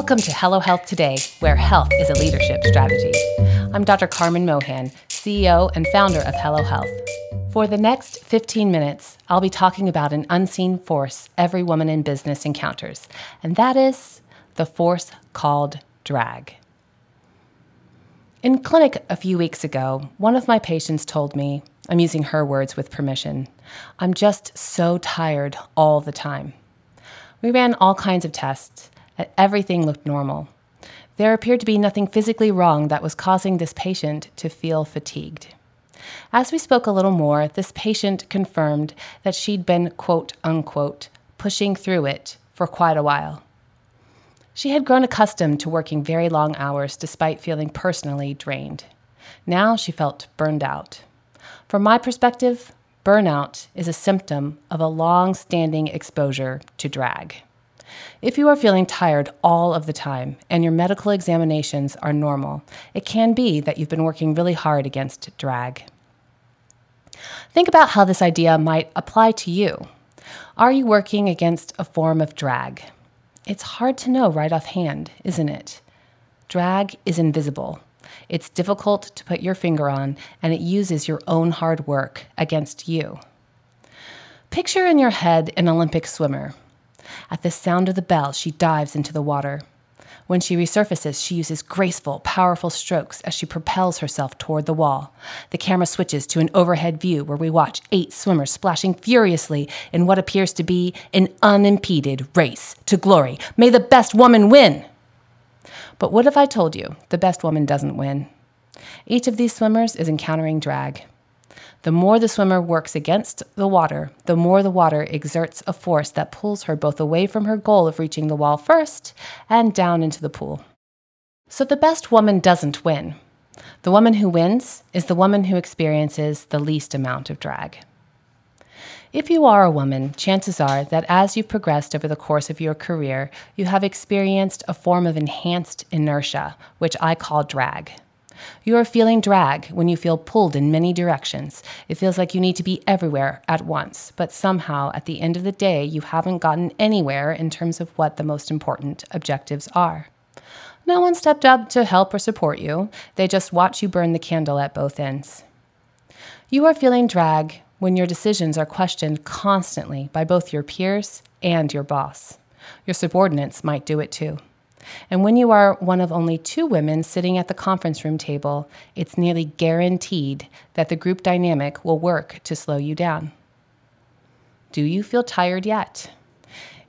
Welcome to Hello Health Today, where health is a leadership strategy. I'm Dr. Carmen Mohan, CEO and founder of Hello Health. For the next 15 minutes, I'll be talking about an unseen force every woman in business encounters, and that is the force called drag. In clinic a few weeks ago, one of my patients told me, I'm using her words with permission, I'm just so tired all the time. We ran all kinds of tests, everything looked normal. There appeared to be nothing physically wrong that was causing this patient to feel fatigued. As we spoke a little more, this patient confirmed that she'd been, quote unquote, pushing through it for quite a while. She had grown accustomed to working very long hours despite feeling personally drained. Now she felt burned out. From my perspective, burnout is a symptom of a long standing exposure to drag. If you are feeling tired all of the time and your medical examinations are normal, it can be that you've been working really hard against drag. Think about how this idea might apply to you. Are you working against a form of drag? It's hard to know right offhand, isn't it? Drag is invisible. It's difficult to put your finger on, and it uses your own hard work against you. Picture in your head an Olympic swimmer. At the sound of the bell, she dives into the water. When she resurfaces, she uses graceful, powerful strokes as she propels herself toward the wall. The camera switches to an overhead view where we watch eight swimmers splashing furiously in what appears to be an unimpeded race to glory. May the best woman win! But what if I told you the best woman doesn't win? Each of these swimmers is encountering drag. The more the swimmer works against the water, the more the water exerts a force that pulls her both away from her goal of reaching the wall first and down into the pool. So the best woman doesn't win. The woman who wins is the woman who experiences the least amount of drag. If you are a woman, chances are that as you've progressed over the course of your career, you have experienced a form of enhanced inertia, which I call drag. You are feeling drag when you feel pulled in many directions. It feels like you need to be everywhere at once, but somehow at the end of the day, you haven't gotten anywhere in terms of what the most important objectives are. No one stepped up to help or support you, they just watch you burn the candle at both ends. You are feeling drag when your decisions are questioned constantly by both your peers and your boss. Your subordinates might do it too. And when you are one of only two women sitting at the conference room table, it's nearly guaranteed that the group dynamic will work to slow you down. Do you feel tired yet?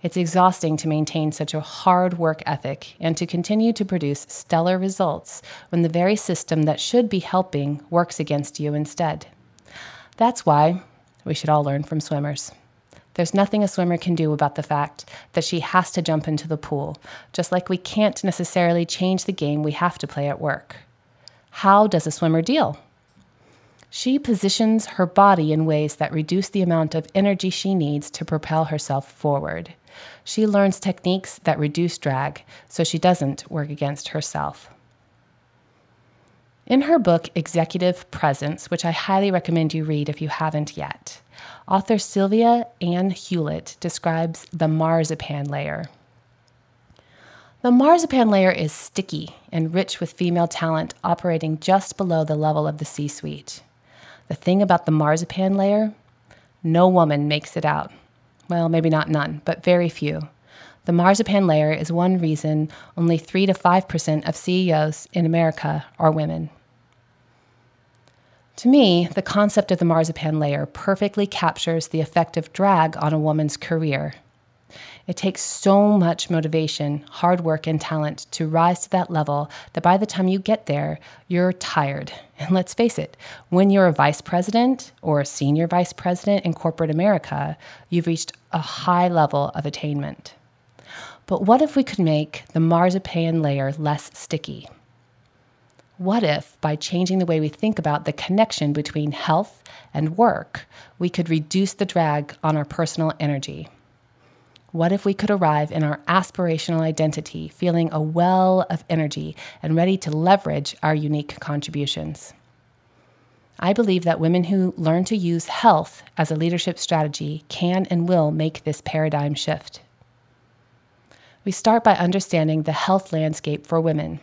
It's exhausting to maintain such a hard work ethic and to continue to produce stellar results when the very system that should be helping works against you instead. That's why we should all learn from swimmers. There's nothing a swimmer can do about the fact that she has to jump into the pool, just like we can't necessarily change the game we have to play at work. How does a swimmer deal? She positions her body in ways that reduce the amount of energy she needs to propel herself forward. She learns techniques that reduce drag so she doesn't work against herself. In her book, Executive Presence, which I highly recommend you read if you haven't yet, author Sylvia Ann Hewlett describes the marzipan layer. The marzipan layer is sticky and rich with female talent operating just below the level of the C suite. The thing about the marzipan layer, no woman makes it out. Well, maybe not none, but very few. The marzipan layer is one reason only 3 to 5% of CEOs in America are women. To me, the concept of the marzipan layer perfectly captures the effect of drag on a woman's career. It takes so much motivation, hard work, and talent to rise to that level that by the time you get there, you're tired. And let's face it, when you're a vice president or a senior vice president in corporate America, you've reached a high level of attainment. But what if we could make the marzipan layer less sticky? What if, by changing the way we think about the connection between health and work, we could reduce the drag on our personal energy? What if we could arrive in our aspirational identity feeling a well of energy and ready to leverage our unique contributions? I believe that women who learn to use health as a leadership strategy can and will make this paradigm shift. We start by understanding the health landscape for women.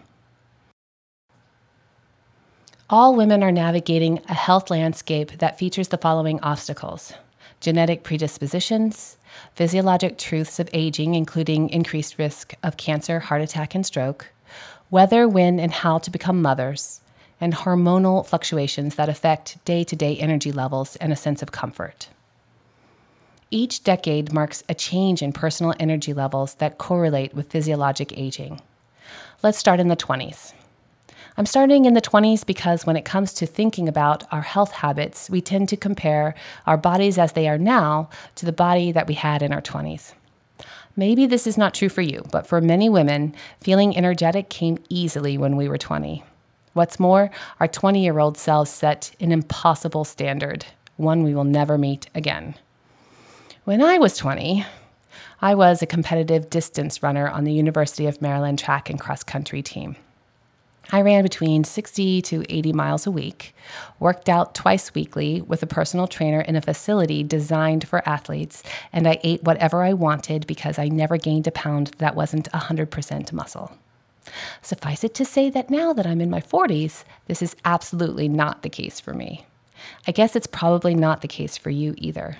All women are navigating a health landscape that features the following obstacles genetic predispositions, physiologic truths of aging, including increased risk of cancer, heart attack, and stroke, whether, when, and how to become mothers, and hormonal fluctuations that affect day to day energy levels and a sense of comfort. Each decade marks a change in personal energy levels that correlate with physiologic aging. Let's start in the 20s. I'm starting in the 20s because when it comes to thinking about our health habits, we tend to compare our bodies as they are now to the body that we had in our 20s. Maybe this is not true for you, but for many women, feeling energetic came easily when we were 20. What's more, our 20 year old selves set an impossible standard, one we will never meet again. When I was 20, I was a competitive distance runner on the University of Maryland track and cross country team. I ran between 60 to 80 miles a week, worked out twice weekly with a personal trainer in a facility designed for athletes, and I ate whatever I wanted because I never gained a pound that wasn't 100% muscle. Suffice it to say that now that I'm in my 40s, this is absolutely not the case for me. I guess it's probably not the case for you either.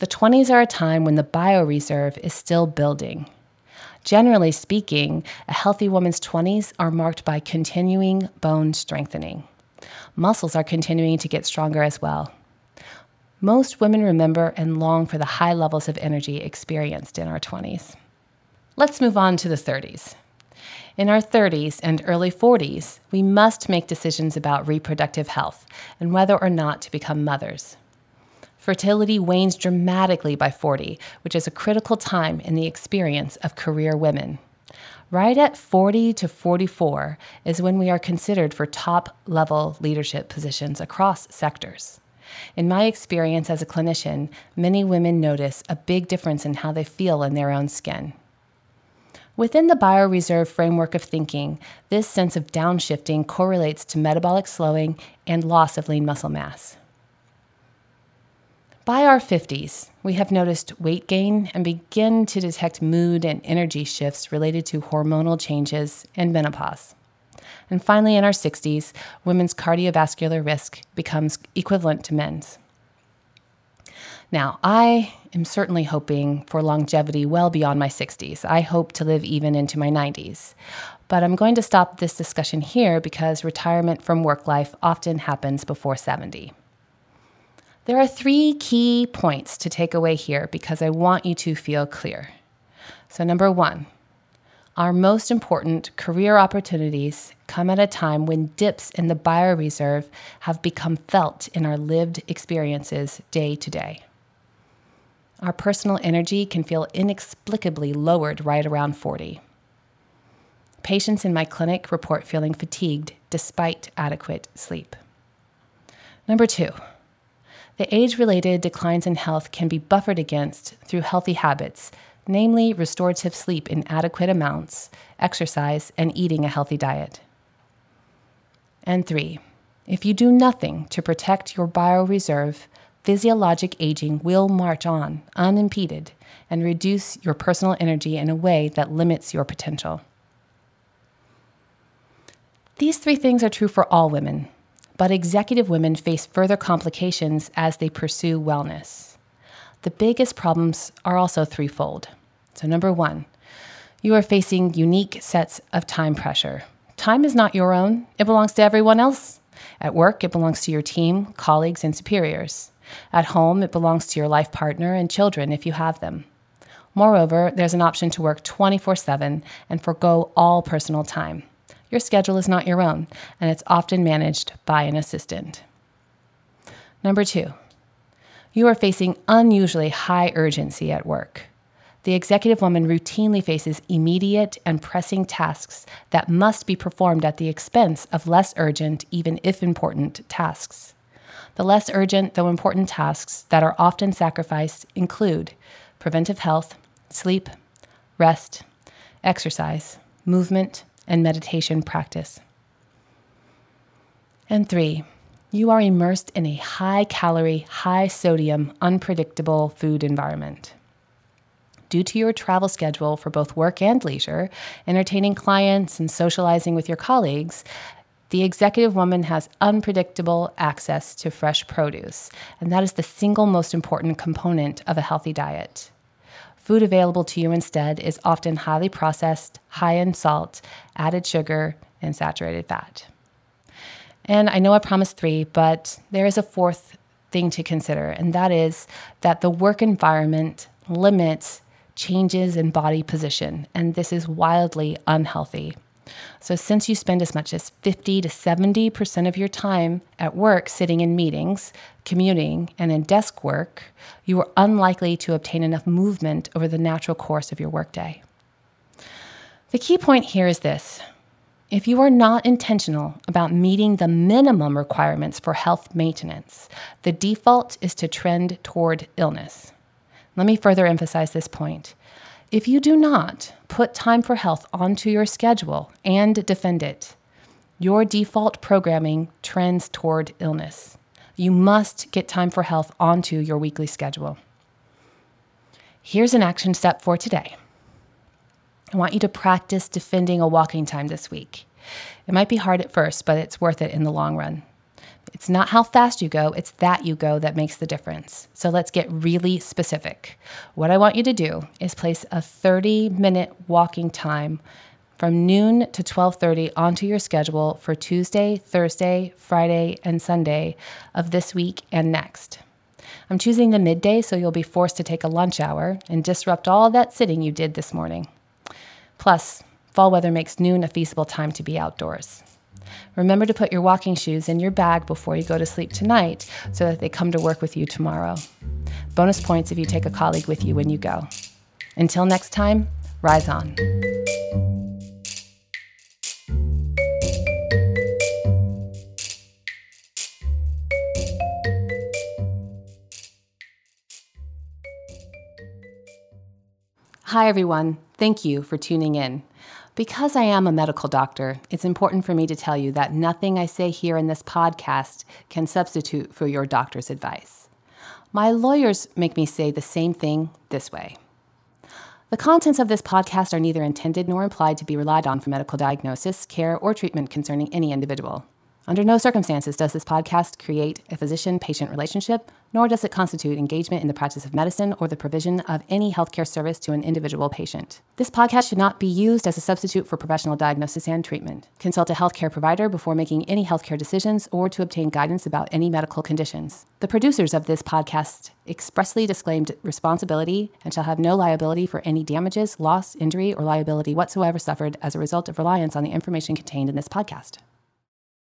The 20s are a time when the bioreserve is still building Generally speaking, a healthy woman's 20s are marked by continuing bone strengthening. Muscles are continuing to get stronger as well. Most women remember and long for the high levels of energy experienced in our 20s. Let's move on to the 30s. In our 30s and early 40s, we must make decisions about reproductive health and whether or not to become mothers fertility wanes dramatically by 40, which is a critical time in the experience of career women. Right at 40 to 44 is when we are considered for top level leadership positions across sectors. In my experience as a clinician, many women notice a big difference in how they feel in their own skin. Within the bioreserve framework of thinking, this sense of downshifting correlates to metabolic slowing and loss of lean muscle mass. By our 50s, we have noticed weight gain and begin to detect mood and energy shifts related to hormonal changes and menopause. And finally, in our 60s, women's cardiovascular risk becomes equivalent to men's. Now, I am certainly hoping for longevity well beyond my 60s. I hope to live even into my 90s. But I'm going to stop this discussion here because retirement from work life often happens before 70. There are three key points to take away here because I want you to feel clear. So, number one, our most important career opportunities come at a time when dips in the bioreserve have become felt in our lived experiences day to day. Our personal energy can feel inexplicably lowered right around 40. Patients in my clinic report feeling fatigued despite adequate sleep. Number two, the age related declines in health can be buffered against through healthy habits, namely restorative sleep in adequate amounts, exercise, and eating a healthy diet. And three, if you do nothing to protect your bioreserve, physiologic aging will march on unimpeded and reduce your personal energy in a way that limits your potential. These three things are true for all women, but executive women face further complications as they pursue wellness. The biggest problems are also threefold. So, number one, you are facing unique sets of time pressure. Time is not your own, it belongs to everyone else. At work, it belongs to your team, colleagues, and superiors. At home, it belongs to your life partner and children if you have them. Moreover, there's an option to work 24 7 and forego all personal time. Your schedule is not your own, and it's often managed by an assistant. Number two, you are facing unusually high urgency at work. The executive woman routinely faces immediate and pressing tasks that must be performed at the expense of less urgent, even if important, tasks. The less urgent, though important tasks that are often sacrificed include preventive health, sleep, rest, exercise, movement, and meditation practice. And three, you are immersed in a high calorie, high sodium, unpredictable food environment. due to your travel schedule for both work and leisure, entertaining clients and socializing with your colleagues, the executive woman has unpredictable access to fresh produce, and that is the single most important component of a healthy diet. Food available to you instead is often highly processed, high in salt, added sugar, and saturated fat. And I know I promised three, but there is a fourth thing to consider, and that is that the work environment limits changes in body position, and this is wildly unhealthy. So, since you spend as much as 50 to 70% of your time at work sitting in meetings, commuting, and in desk work, you are unlikely to obtain enough movement over the natural course of your workday. The key point here is this if you are not intentional about meeting the minimum requirements for health maintenance, the default is to trend toward illness. Let me further emphasize this point. If you do not put time for health onto your schedule and defend it, your default programming trends toward illness. You must get time for health onto your weekly schedule. Here's an action step for today. I want you to practice defending a walking time this week. It might be hard at first, but it's worth it in the long run. It's not how fast you go, it's that you go that makes the difference. So let's get really specific. What I want you to do is place a 30-minute walking time from noon to 12:30 onto your schedule for Tuesday, Thursday, Friday, and Sunday of this week and next. I'm choosing the midday so you'll be forced to take a lunch hour and disrupt all that sitting you did this morning. Plus, fall weather makes noon a feasible time to be outdoors. Remember to put your walking shoes in your bag before you go to sleep tonight so that they come to work with you tomorrow. Bonus points if you take a colleague with you when you go. Until next time, rise on. Hi, everyone. Thank you for tuning in. Because I am a medical doctor, it's important for me to tell you that nothing I say here in this podcast can substitute for your doctor's advice. My lawyers make me say the same thing this way. The contents of this podcast are neither intended nor implied to be relied on for medical diagnosis, care, or treatment concerning any individual. Under no circumstances does this podcast create a physician patient relationship, nor does it constitute engagement in the practice of medicine or the provision of any healthcare service to an individual patient. This podcast should not be used as a substitute for professional diagnosis and treatment. Consult a healthcare provider before making any healthcare decisions or to obtain guidance about any medical conditions. The producers of this podcast expressly disclaimed responsibility and shall have no liability for any damages, loss, injury, or liability whatsoever suffered as a result of reliance on the information contained in this podcast.